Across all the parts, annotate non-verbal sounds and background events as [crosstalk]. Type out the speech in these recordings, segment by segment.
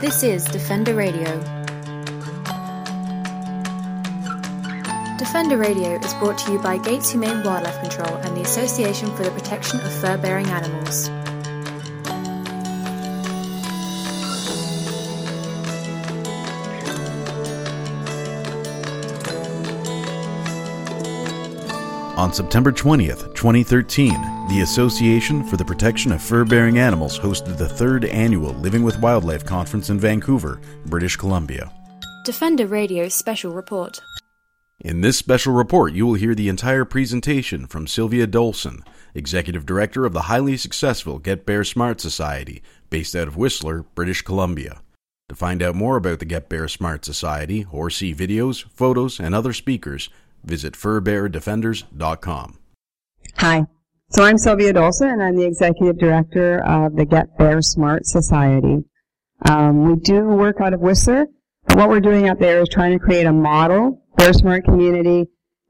This is Defender Radio. Defender Radio is brought to you by Gates Humane Wildlife Control and the Association for the Protection of Fur-Bearing Animals. On September 20th, 2013, the Association for the Protection of Fur Bearing Animals hosted the third annual Living with Wildlife Conference in Vancouver, British Columbia. Defender Radio Special Report. In this special report, you will hear the entire presentation from Sylvia Dolson, Executive Director of the highly successful Get Bear Smart Society, based out of Whistler, British Columbia. To find out more about the Get Bear Smart Society or see videos, photos, and other speakers, visit furbeardefenders.com. Hi. So I'm Sylvia Dolson, and I'm the Executive Director of the Get Bear Smart Society. Um, we do work out of Whistler, but what we're doing out there is trying to create a model Bear Smart community,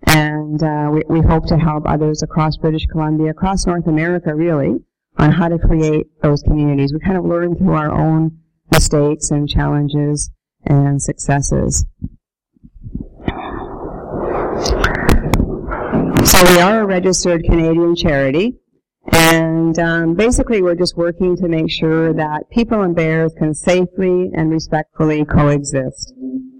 and uh, we, we hope to help others across British Columbia, across North America, really, on how to create those communities. We kind of learn through our own mistakes and challenges and successes. So we are a registered Canadian charity, and um, basically we're just working to make sure that people and bears can safely and respectfully coexist. And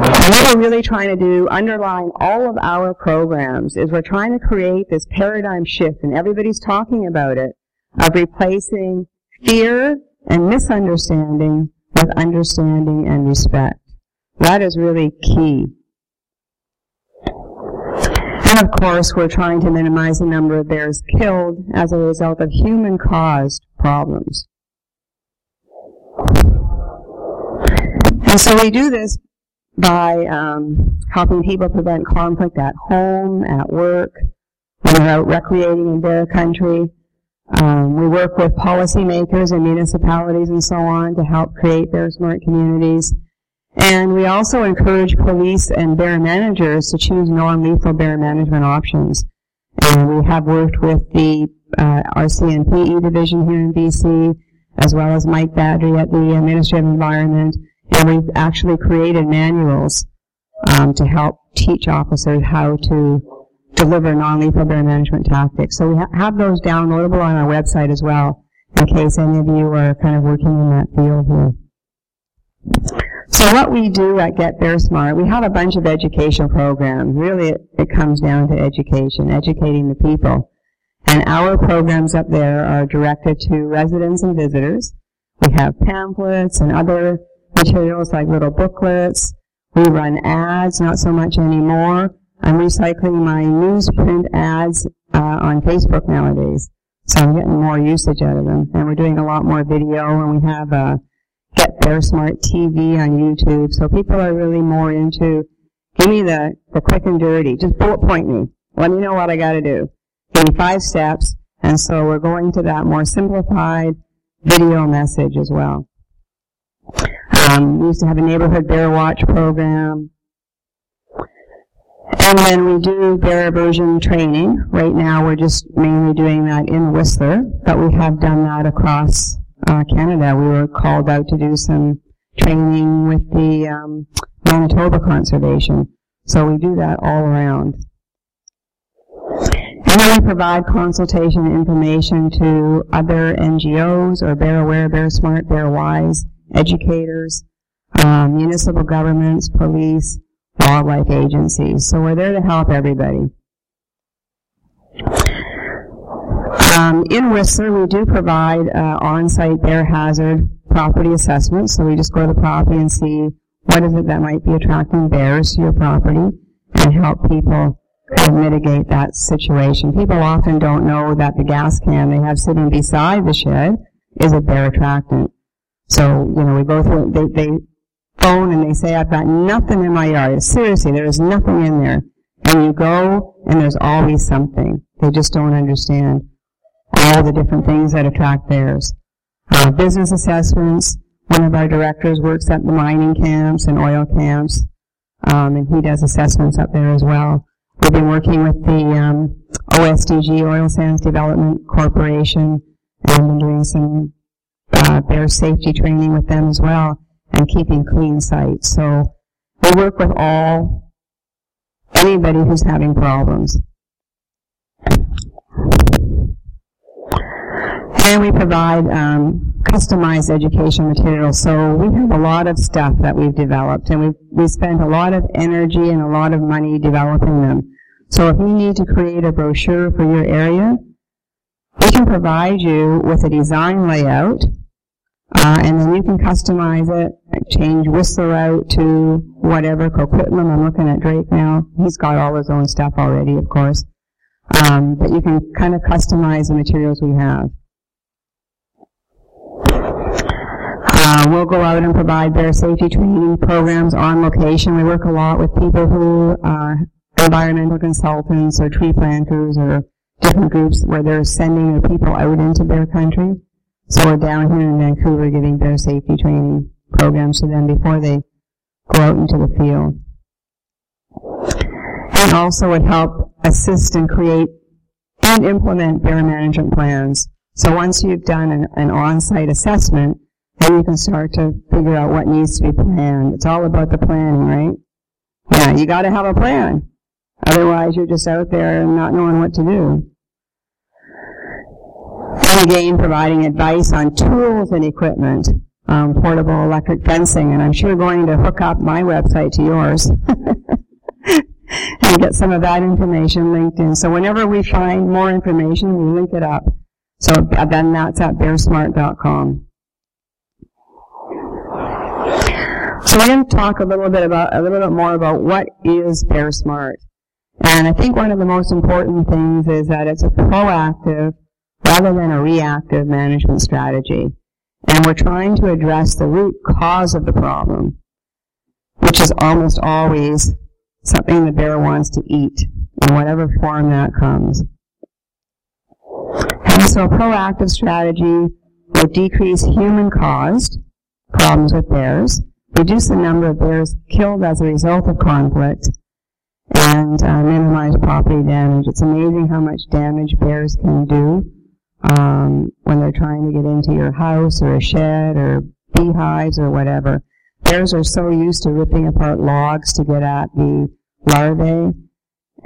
what we're really trying to do, underlying all of our programs, is we're trying to create this paradigm shift, and everybody's talking about it, of replacing fear and misunderstanding with understanding and respect. That is really key. And of course, we're trying to minimize the number of bears killed as a result of human caused problems. And so we do this by um, helping people prevent conflict at home, at work, when they're out recreating in bear country. Um, we work with policymakers and municipalities and so on to help create bear smart communities. And we also encourage police and bear managers to choose non-lethal bear management options. And we have worked with the uh, RCMPE division here in BC, as well as Mike Badry at the Ministry of Environment, and we've actually created manuals um, to help teach officers how to deliver non-lethal bear management tactics. So we ha- have those downloadable on our website as well, in case any of you are kind of working in that field here. So what we do at Get Bear Smart, we have a bunch of education programs. Really, it, it comes down to education, educating the people. And our programs up there are directed to residents and visitors. We have pamphlets and other materials like little booklets. We run ads, not so much anymore. I'm recycling my newsprint ads uh, on Facebook nowadays. So I'm getting more usage out of them. And we're doing a lot more video, and we have a Get Bear Smart TV on YouTube. So people are really more into, give me the, the quick and dirty. Just bullet point me. Let me know what I gotta do. Give me five steps. And so we're going to that more simplified video message as well. Um, we used to have a neighborhood bear watch program. And then we do bear aversion training. Right now we're just mainly doing that in Whistler, but we have done that across uh, Canada. We were called out to do some training with the um, Manitoba Conservation. So we do that all around. And then we provide consultation and information to other NGOs or Bear Aware, Bear Smart, Bear Wise, educators, um, municipal governments, police, wildlife agencies. So we're there to help everybody. Um, in Whistler, we do provide uh, on-site bear hazard property assessments. So we just go to the property and see what is it that might be attracting bears to your property and help people mitigate that situation. People often don't know that the gas can they have sitting beside the shed is a bear attractant. So, you know, we go through, they, they phone and they say, I've got nothing in my yard. Seriously, there is nothing in there. And you go and there's always something. They just don't understand all the different things that attract bears. Uh, business assessments. One of our directors works at the mining camps and oil camps, um, and he does assessments up there as well. We've been working with the um, OSDG, Oil Sands Development Corporation, and been doing some uh, bear safety training with them as well and keeping clean sites. So we work with all, anybody who's having problems. And we provide um, customized education materials. So we have a lot of stuff that we've developed, and we we spent a lot of energy and a lot of money developing them. So if you need to create a brochure for your area, we can provide you with a design layout, uh, and then you can customize it, change Whistler out to whatever, Coquitlam. I'm looking at Drake now. He's got all his own stuff already, of course. Um, but you can kind of customize the materials we have. Uh, we'll go out and provide their safety training programs on location. We work a lot with people who are environmental consultants or tree planters or different groups where they're sending their people out into their country. So we're down here in Vancouver giving their safety training programs to them before they go out into the field. And also would help assist and create and implement bear management plans. So once you've done an, an on-site assessment, then you can start to figure out what needs to be planned. It's all about the planning, right? Yeah, you gotta have a plan. Otherwise you're just out there not knowing what to do. And again, providing advice on tools and equipment, um, portable electric fencing, and I'm sure going to hook up my website to yours. [laughs] and get some of that information linked in. So whenever we find more information, we link it up. So then that's at bearsmart.com. So we're going to talk a little bit about, a little bit more about what is BearSmart. And I think one of the most important things is that it's a proactive rather than a reactive management strategy. And we're trying to address the root cause of the problem, which is almost always something the bear wants to eat in whatever form that comes. And so a proactive strategy will decrease human caused problems with bears, reduce the number of bears killed as a result of conflict, and uh, minimize property damage. It's amazing how much damage bears can do um, when they're trying to get into your house or a shed or beehives or whatever. Bears are so used to ripping apart logs to get at the larvae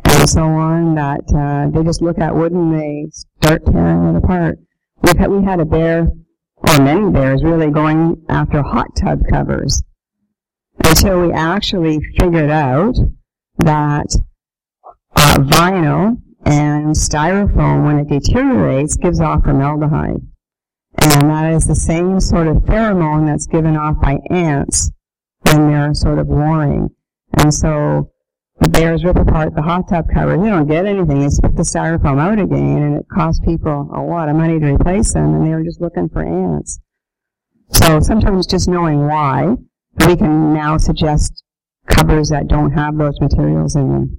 and so on that uh, they just look at wood and they start tearing it apart. We've had, we had a bear, or many bears really, going after hot tub covers until we actually figured out that uh, vinyl and styrofoam, when it deteriorates, gives off formaldehyde. And that is the same sort of pheromone that's given off by ants when they're sort of warring. And so the bears rip apart the hot tub cover. They don't get anything. They spit the styrofoam out again, and it costs people a lot of money to replace them, and they were just looking for ants. So sometimes just knowing why, we can now suggest covers that don't have those materials in them.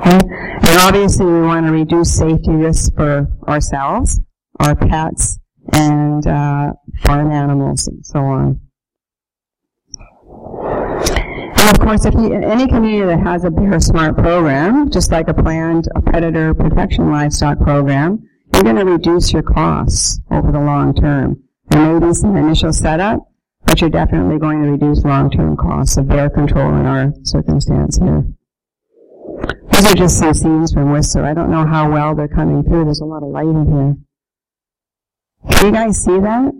Okay? And obviously we want to reduce safety risks for ourselves, our pets, and uh, farm animals, and so on. And of course, if you, any community that has a Bear Smart program, just like a planned a predator protection livestock program, you're going to reduce your costs over the long term. There may be some initial setup, but you're definitely going to reduce long-term costs of bear control in our circumstance here. These are just some scenes from Whistler. I don't know how well they're coming through. There's a lot of light in here. Can you guys see that?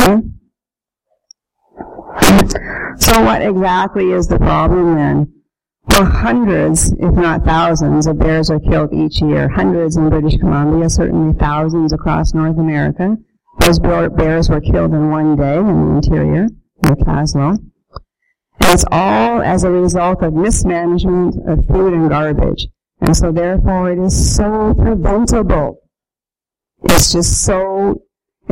Okay. So what exactly is the problem then? Well, hundreds, if not thousands, of bears are killed each year. Hundreds in British Columbia, certainly thousands across North America. Those bears were killed in one day in the interior, in Kaslo. And it's all as a result of mismanagement of food and garbage. And so therefore it is so preventable. It's just so,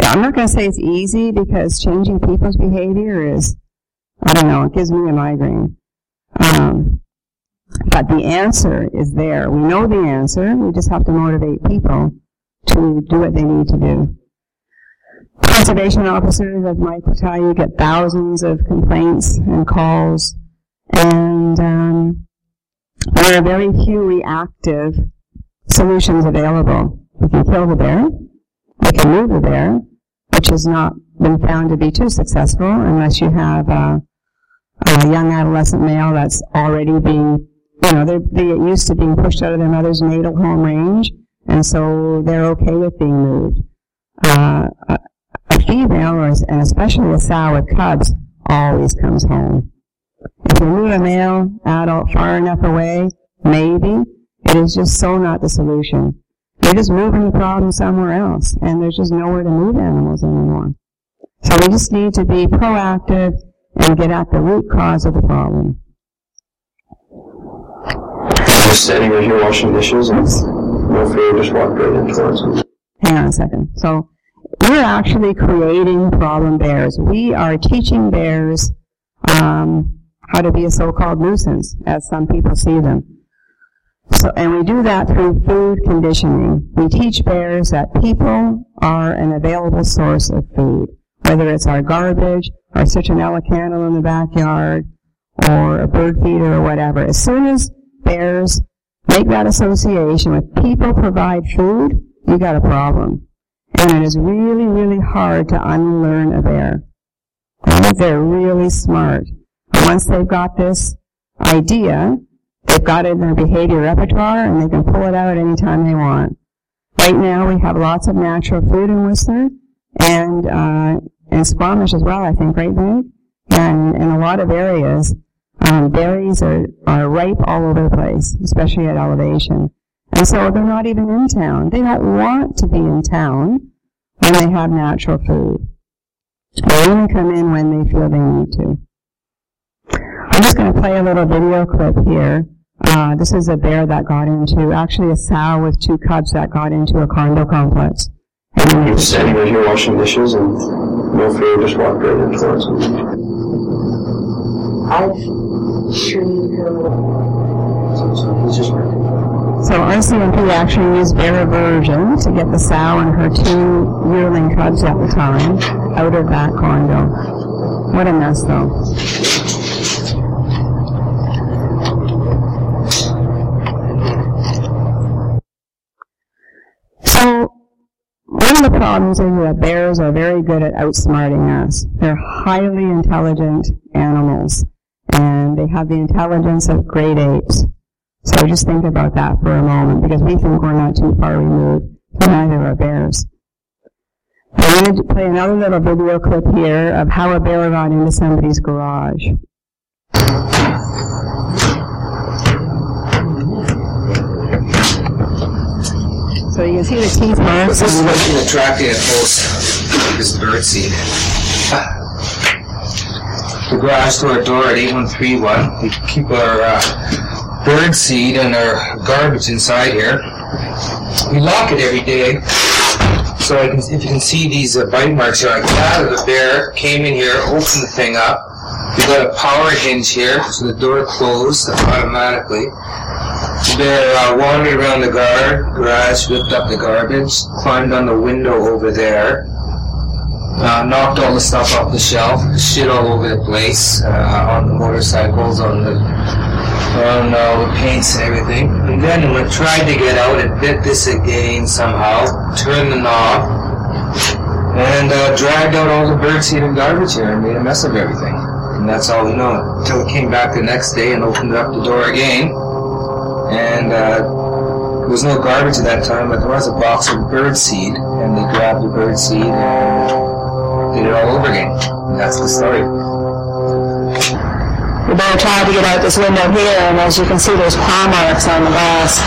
I'm not going to say it's easy because changing people's behavior is, I don't know, it gives me a migraine. Um, but the answer is there. We know the answer. We just have to motivate people to do what they need to do. Conservation officers, will tell you, get thousands of complaints and calls, and um, there are very few reactive solutions available. We can kill the bear, we can move the bear, which has not been found to be too successful unless you have a, a young adolescent male that's already being, you know, they're, they get used to being pushed out of their mother's natal home range, and so they're okay with being moved. Uh, female, and especially a sow with cubs, always comes home. If you move a male adult far enough away, maybe, it is just so not the solution. You're just moving the problem somewhere else, and there's just nowhere to move animals anymore. So we just need to be proactive and get at the root cause of the problem. Just standing right here washing dishes and no fear, just walk right in towards them. Hang on a second. So we're actually creating problem bears. We are teaching bears um, how to be a so-called nuisance, as some people see them. So, and we do that through food conditioning. We teach bears that people are an available source of food, whether it's our garbage, or citronella candle in the backyard, or a bird feeder or whatever. As soon as bears make that association with people provide food, you got a problem. And it is really, really hard to unlearn a bear. They're really smart. Once they've got this idea, They've got it in their behavior repertoire and they can pull it out anytime they want. Right now we have lots of natural food in Whistler and, uh, and Squamish as well, I think, right, Meg? And in a lot of areas, um, berries are, are ripe all over the place, especially at elevation. And so they're not even in town. They don't want to be in town when they have natural food. They only come in when they feel they need to. I'm just going to play a little video clip here uh, this is a bear that got into, actually a sow with two cubs that got into a condo complex. And standing right here washing dishes and no fear, just walk right in towards him. I've So RCMP actually used bear aversion to get the sow and her two yearling cubs at the time out of that condo. What a mess though. So one of the problems is that bears are very good at outsmarting us. They're highly intelligent animals, and they have the intelligence of great apes. So just think about that for a moment, because we think we're not too far removed from either are bears. I'm going to play another little video clip here of how a bear got into somebody's garage. So you can see the teeth marks. This is what's attracting at most this bird seed. The garage door at 8131. We keep our uh, bird seed and our garbage inside here. We lock it every day. So can, if you can see these uh, bite marks here, like that of the bear came in here, opened the thing up. We got a power hinge here, so the door closed automatically. They uh, wandered around the guard, garage, ripped up the garbage, climbed on the window over there, uh, knocked all the stuff off the shelf, shit all over the place, uh, on the motorcycles, on the on all the paints and everything. And then when it tried to get out, it bit this again somehow, turned the knob, and uh, dragged out all the birdseed and garbage here and made a mess of everything. And that's all we know. Until it came back the next day and opened up the door again and uh, there was no garbage at that time, but there was a box of birdseed, and they grabbed the birdseed and did it all over again. And that's the story. We better try to get out this window here, and as you can see, there's paw marks on the glass.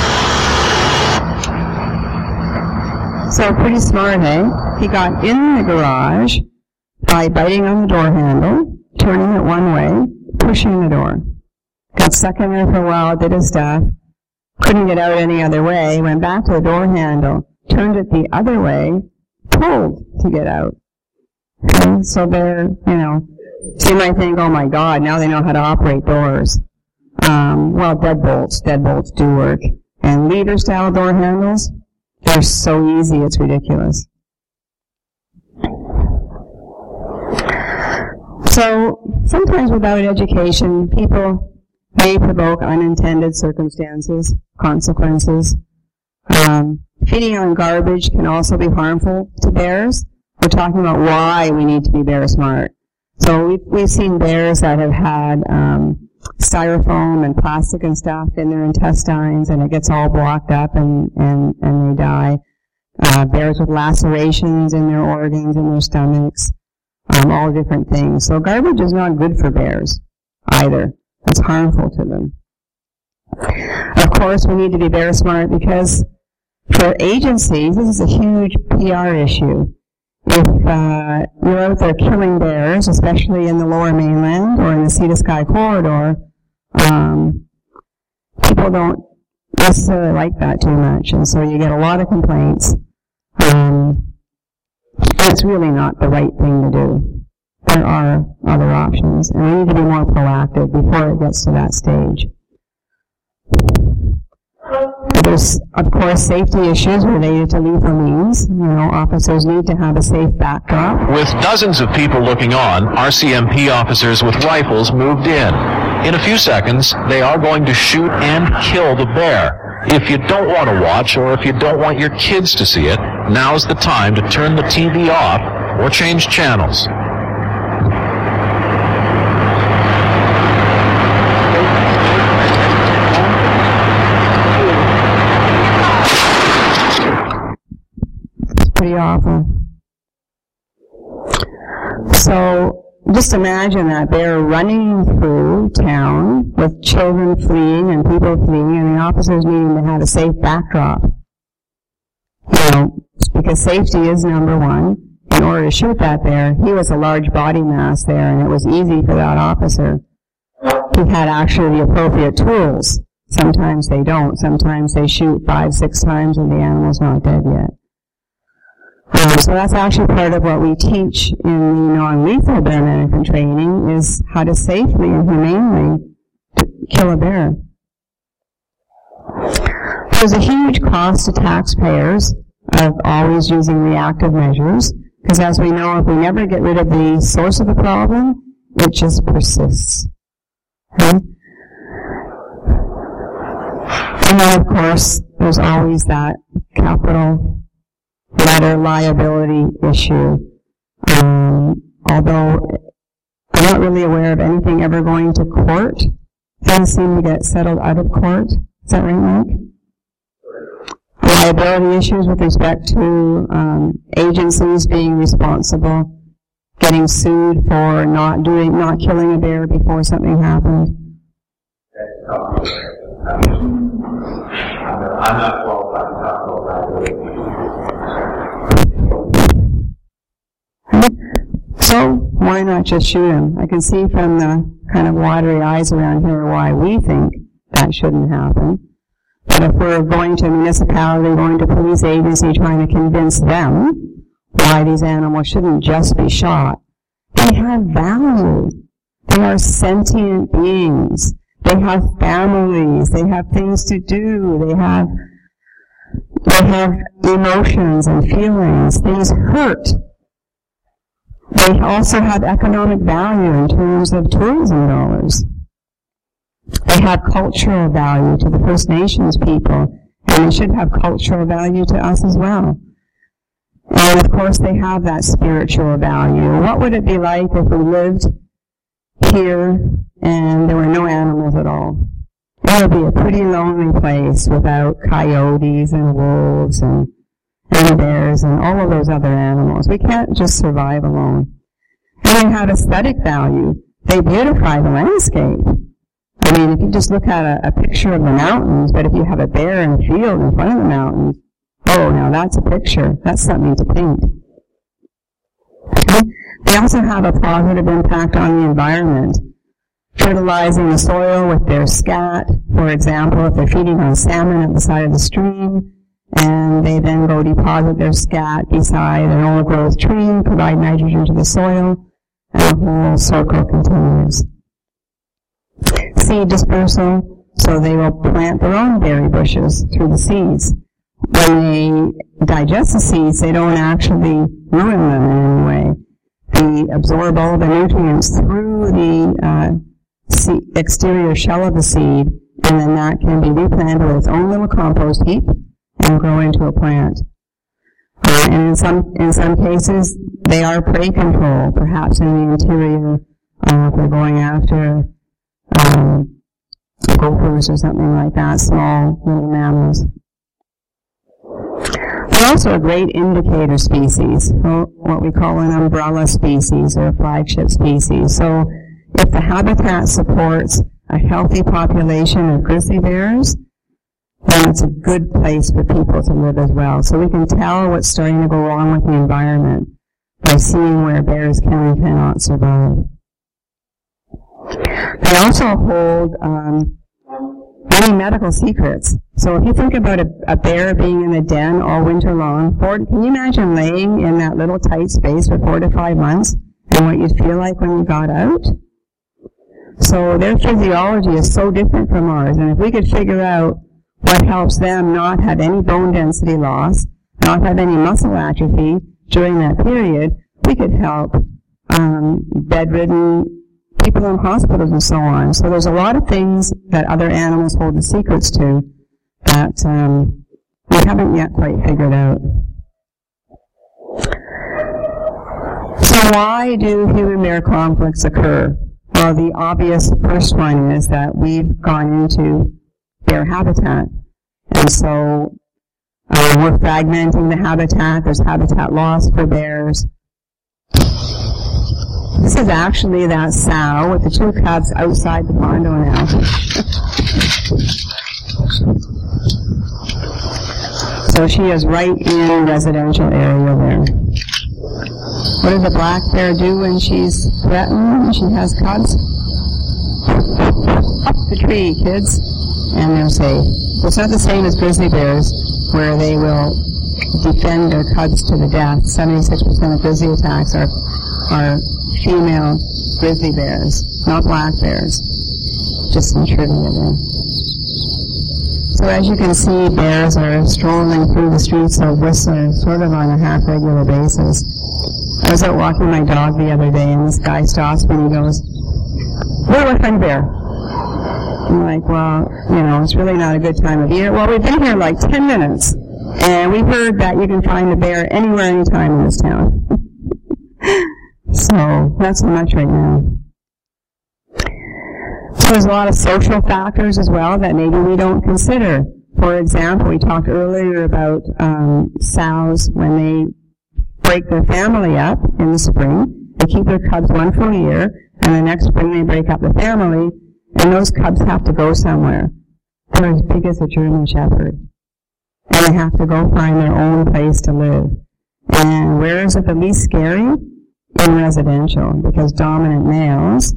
So pretty smart, eh? He got in the garage by biting on the door handle, turning it one way, pushing the door. Got stuck in there for a while, did his stuff, couldn't get out any other way, went back to the door handle, turned it the other way, pulled to get out. Okay? So they're, you know, so you might think, oh my god, now they know how to operate doors. Um, well, deadbolts, deadbolts do work. And leader style door handles, they're so easy, it's ridiculous. So, sometimes without education, people may provoke unintended circumstances, consequences. Um, feeding on garbage can also be harmful to bears. We're talking about why we need to be bear smart. So we've, we've seen bears that have had um, styrofoam and plastic and stuff in their intestines, and it gets all blocked up, and and and they die. Uh, bears with lacerations in their organs, in their stomachs, um, all different things. So garbage is not good for bears either. It's harmful to them. Of course, we need to be bear smart because for agencies, this is a huge PR issue. If uh, you're out there killing bears, especially in the lower mainland or in the Sea to Sky corridor, um, people don't necessarily like that too much, and so you get a lot of complaints. Um, it's really not the right thing to do. There are other options, and we need to be more proactive before it gets to that stage. There's, of course, safety issues related to lethal means. You know, officers need to have a safe backdrop. With dozens of people looking on, RCMP officers with rifles moved in. In a few seconds, they are going to shoot and kill the bear. If you don't want to watch or if you don't want your kids to see it, now's the time to turn the TV off or change channels. Pretty awful. So just imagine that they're running through town with children fleeing and people fleeing and the officers needing to have a safe backdrop. You know, because safety is number one. In order to shoot that bear, he was a large body mass there and it was easy for that officer. He had actually the appropriate tools. Sometimes they don't. Sometimes they shoot five, six times and the animal's not dead yet. Um, so that's actually part of what we teach in the non-lethal bear management training is how to safely and humanely kill a bear. There's a huge cost to taxpayers of always using reactive measures because as we know, if we never get rid of the source of the problem, it just persists. Okay? And then of course, there's always that capital letter liability issue. Um, although I'm not really aware of anything ever going to court. Things seem to get settled out of court. Is that right, Mike? Liability issues with respect to um, agencies being responsible, getting sued for not doing, not killing a bear before something happened. I'm not qualified to talk about liability. So why not just shoot him? I can see from the kind of watery eyes around here why we think that shouldn't happen. But if we're going to a municipality, going to police agency, trying to convince them why these animals shouldn't just be shot, they have value. They are sentient beings. They have families. They have things to do. They have they have emotions and feelings. Things hurt. They also have economic value in terms of tourism dollars. They have cultural value to the First Nations people, and they should have cultural value to us as well. And of course, they have that spiritual value. What would it be like if we lived here and there were no animals at all? It would be a pretty lonely place without coyotes and wolves and, and bears and all of those other animals. We can't just survive alone. And they have aesthetic value. They beautify the landscape. I mean, if you just look at a, a picture of the mountains, but if you have a bear in a field in front of the mountains, oh, now that's a picture. That's something to paint. They also have a positive impact on the environment fertilizing the soil with their scat, for example, if they're feeding on salmon at the side of the stream, and they then go deposit their scat beside an old growth tree, provide nitrogen to the soil, and the whole circle continues. Seed dispersal, so they will plant their own berry bushes through the seeds. When they digest the seeds, they don't actually ruin them in any way. They absorb all the nutrients through the uh, exterior shell of the seed, and then that can be replanted with its own little compost heap and grow into a plant. Uh, and in some, in some cases, they are prey control, perhaps in the interior, uh, if they're going after um, gophers or something like that, small little mammals. They're also a great indicator species, what we call an umbrella species or flagship species. So if the habitat supports a healthy population of grizzly bears, then it's a good place for people to live as well. So we can tell what's starting to go wrong with the environment by seeing where bears can and cannot survive. They also hold um, many medical secrets. So if you think about a, a, bear being in a den all winter long, for, can you imagine laying in that little tight space for four to five months and what you'd feel like when you got out? So their physiology is so different from ours, and if we could figure out what helps them not have any bone density loss, not have any muscle atrophy during that period, we could help um, bedridden people in hospitals and so on. So there's a lot of things that other animals hold the secrets to that um, we haven't yet quite figured out. So why do human-bear conflicts occur? Well, the obvious first one is that we've gone into bear habitat. And so uh, we're fragmenting the habitat. There's habitat loss for bears. This is actually that sow with the two cubs outside the condo now. [laughs] so she is right in the residential area there. What does a black bear do when she's threatened and she has cubs? Up the tree, kids, say, it's not the same as grizzly bears, where they will defend their cubs to the death. 76% of grizzly attacks are, are female grizzly bears, not black bears. Just some trivia there. So as you can see, bears are strolling through the streets of Whistler sort of on a half regular basis. I was out walking my dog the other day and this guy stops me and he goes, where I find bear? I'm like, well, you know, it's really not a good time of year. Well, we've been here like 10 minutes and we've heard that you can find a bear anywhere, anytime in this town. [laughs] So not so much right now. So there's a lot of social factors as well that maybe we don't consider. For example, we talked earlier about um, sows when they break their family up in the spring. They keep their cubs one full year, and the next spring they break up the family, and those cubs have to go somewhere. They're as big as a German Shepherd. And they have to go find their own place to live. And where is it the least scary? in residential because dominant males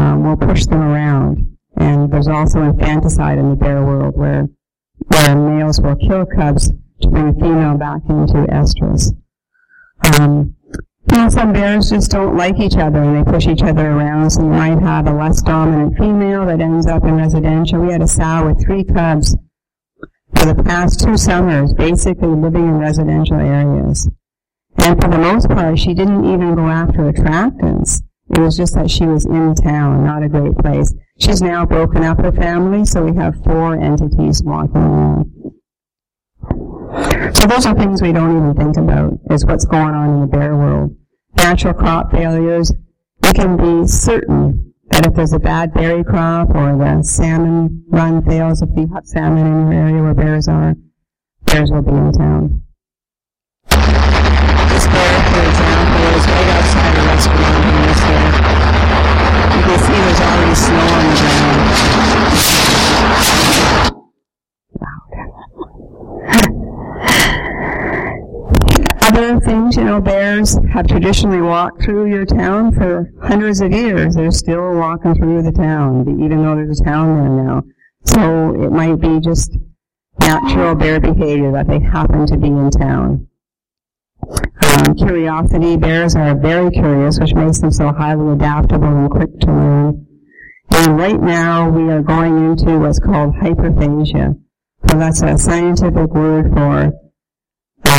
um, will push them around. And there's also infanticide in the bear world where where males will kill cubs to bring a female back into estrus. Um, know, some bears just don't like each other and they push each other around. So you might have a less dominant female that ends up in residential. We had a sow with three cubs for the past two summers, basically living in residential areas. And for the most part, she didn't even go after attractants. It was just that she was in town, not a great place. She's now broken up her family, so we have four entities walking around. So those are things we don't even think about, is what's going on in the bear world. Natural crop failures, we can be certain that if there's a bad berry crop or the salmon run fails, if you have salmon in your area where bears are, bears will be in town This bear, for example, is right outside a restaurant in this here. You can see there's already snow on the ground. Other things, you know, bears have traditionally walked through your town for hundreds of years. They're still walking through the town, even though there's a town there now. So it might be just natural bear behavior that they happen to be in town. Um, curiosity, bears are very curious, which makes them so highly adaptable and quick to learn. And right now we are going into what's called hyperphagia. So that's a scientific word for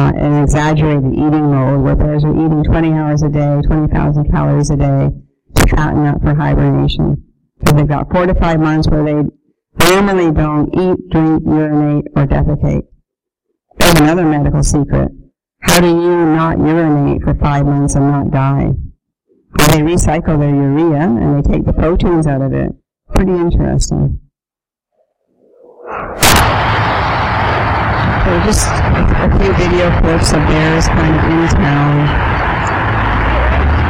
an exaggerated eating mode where bears are eating 20 hours a day, 20,000 calories a day to fatten up for hibernation. So they've got four to five months where they normally don't eat, drink, urinate, or defecate. There's another medical secret How do you not urinate for five months and not die? Well, they recycle their urea and they take the proteins out of it. Pretty interesting. So just a few video clips of bears kind of in town.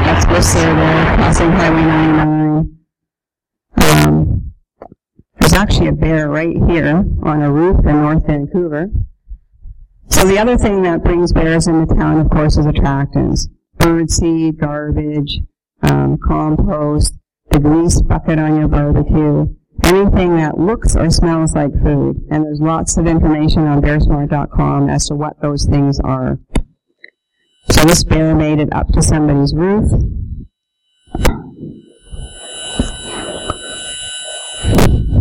That's Whistler there, crossing Highway 99. Um, there's actually a bear right here on a roof in North Vancouver. So the other thing that brings bears into town, of course, is attractants. Birdseed, garbage, um, compost, the grease bucket on your barbecue, anything that looks or smells like food. And there's lots of information on bearsmart.com as to what those things are. So this bear made it up to somebody's roof.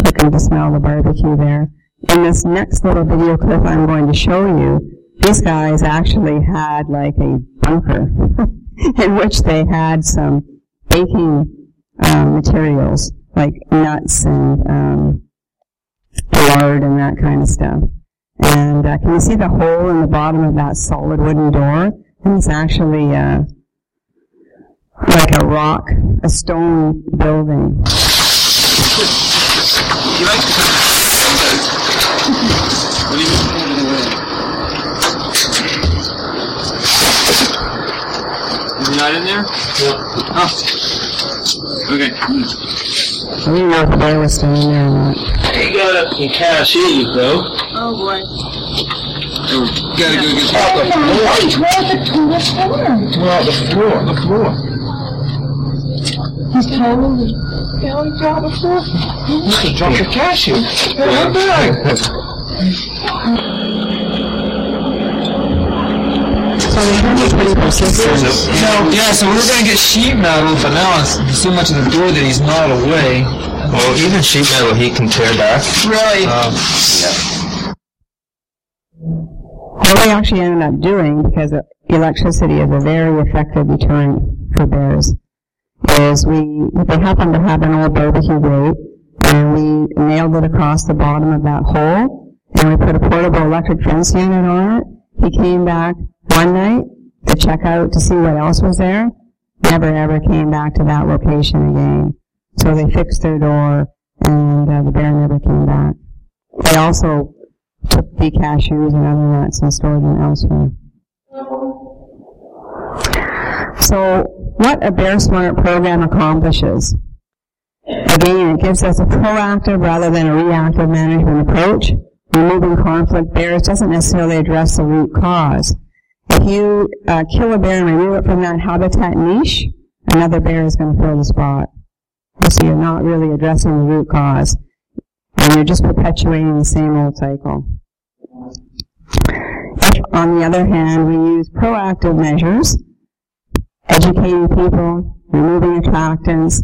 Looking to smell the barbecue there. In this next little video clip I'm going to show you, these guys actually had like a bunker [laughs] in which they had some baking um, materials like nuts and um, lard and that kind of stuff. And uh, can you see the hole in the bottom of that solid wooden door? And it's actually uh, like a rock, a stone building. Is he not in there? No. Oh. Okay. I didn't know if the bear was still in there or not. He got up some cashews though. Oh boy. Oh, gotta go get off the floor. Well, the floor, the floor. He's totally. Yeah, he dropped the floor. You could drop the cashew. Hey, back. So [laughs] they can be pretty persistent. No, yeah, so we're gonna get sheet metal, but now it's so much of the door that he's not away. Well, even sheet metal he can tear back. Really? Um, What we actually ended up doing, because uh, electricity is a very effective deterrent for bears, is we, they happened to have an old barbecue grate, and we nailed it across the bottom of that hole, and we put a portable electric fence unit on it. He came back one night to check out to see what else was there, never ever came back to that location again. So they fixed their door, and uh, the bear never came back. They also took the cashews and other nuts and stored them elsewhere. So, what a Bear Smart program accomplishes. Again, it gives us a proactive rather than a reactive management approach. Removing conflict bears doesn't necessarily address the root cause. If you uh, kill a bear and remove it from that habitat niche, another bear is going to fill the spot. So you're not really addressing the root cause and you're just perpetuating the same old cycle. If, on the other hand, we use proactive measures, educating people, removing attractants,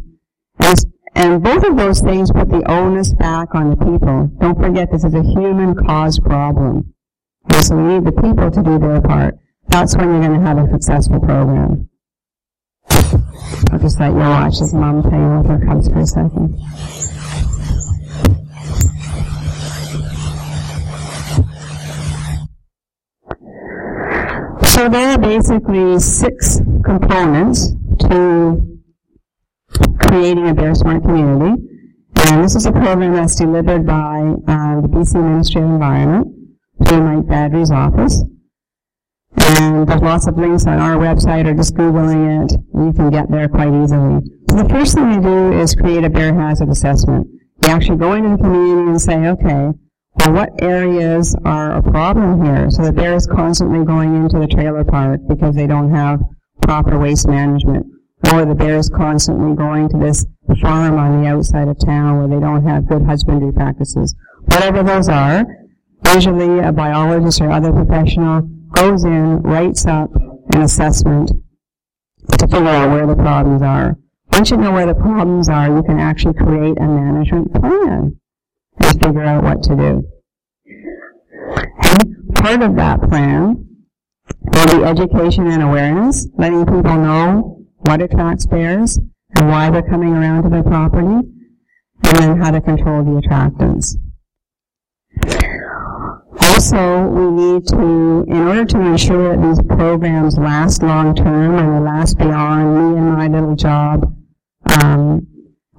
and, and both of those things put the onus back on the people. Don't forget this is a human caused problem. And so we need the people to do their part. That's when you're going to have a successful program. I'll just let you watch this mom play with her cubs for a second. So there are basically six components to creating a Bear Smart community. And this is a program that's delivered by uh, the BC Ministry of Environment through Mike Badry's office. And there's lots of links on our website or just Googling it. You can get there quite easily. So the first thing we do is create a bear hazard assessment. We actually go into the community and say, okay, well, what areas are a problem here? So the bear is constantly going into the trailer park because they don't have proper waste management. Or the bear is constantly going to this farm on the outside of town where they don't have good husbandry practices. Whatever those are, usually a biologist or other professional goes in, writes up an assessment to figure out where the problems are. Once you know where the problems are, you can actually create a management plan and figure out what to do. And part of that plan will be education and awareness, letting people know what attracts bears and why they're coming around to their property, and then how to control the attractants. Also, we need to, in order to ensure that these programs last long term and they last beyond me and my little job, um,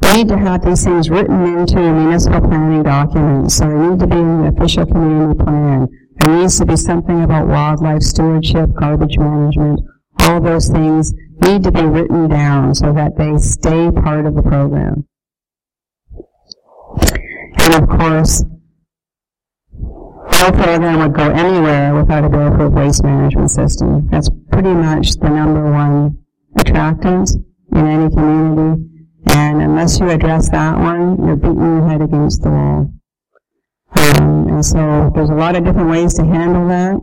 we need to have these things written into municipal planning documents. So they need to be in the official community plan. There needs to be something about wildlife stewardship, garbage management, all those things need to be written down so that they stay part of the program. And of course, no program would go anywhere without a bear-proof waste management system. That's pretty much the number one attractant in any community. And unless you address that one, you're beating your head against the wall. Um, and so there's a lot of different ways to handle that.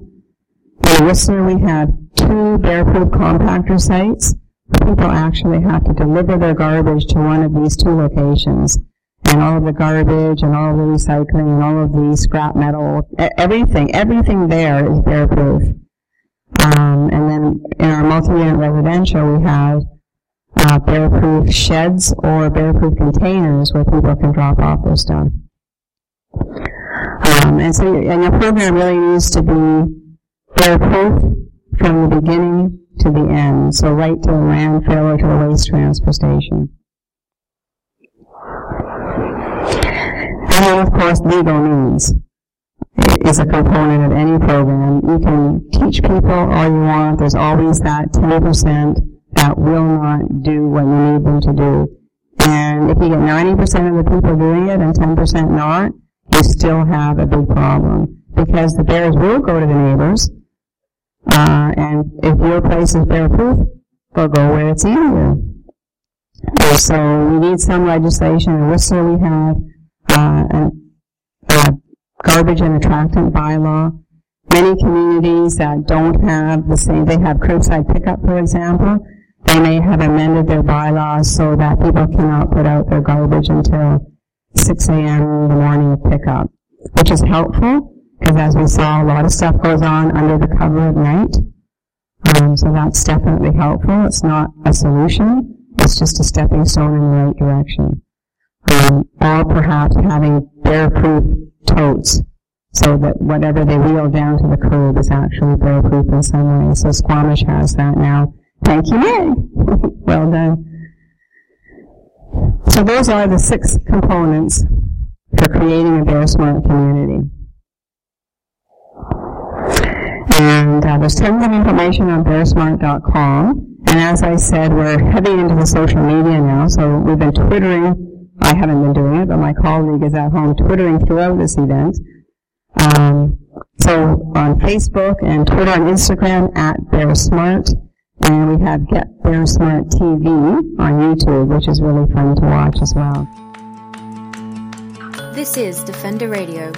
In Whistler, we have two bear-proof compactor sites. People actually have to deliver their garbage to one of these two locations and all of the garbage and all of the recycling and all of the scrap metal, everything, everything there is bear proof. Um, and then in our multi-unit residential, we have uh, bear proof sheds or bear proof containers where people can drop off their stuff. Um, and so, and your program really needs to be bear proof from the beginning to the end. So right to the landfill or to the waste transfer station. And then, of course, legal means is a component of any program. You can teach people all you want. There's always that 10% that will not do what you need them to do. And if you get 90% of the people doing it and 10% not, you still have a big problem. Because the bears will go to the neighbors, uh, and if your place is bear proof, they'll go where it's easier. And so we need some legislation. In Whistler we have uh, a, a garbage and attractant bylaw. Many communities that don't have the same, they have curbside pickup, for example. They may have amended their bylaws so that people cannot put out their garbage until 6 a.m. in the morning of pickup, which is helpful because as we saw, a lot of stuff goes on under the cover at night. Um, so that's definitely helpful. It's not a solution. It's just a stepping stone in the right direction um, or perhaps having bear-proof totes so that whatever they wheel down to the curb is actually bear-proof in some way. So Squamish has that now. Thank you, Meg. [laughs] well done. So those are the six components for creating a Bear Smart community. And uh, there's tons of information on bearsmart.com. And as I said, we're heavy into the social media now, so we've been twittering I haven't been doing it, but my colleague is at home twittering throughout this event. Um, so on Facebook and Twitter and Instagram at BearSmart. And we have Get Bear Smart TV on YouTube, which is really fun to watch as well. This is Defender Radio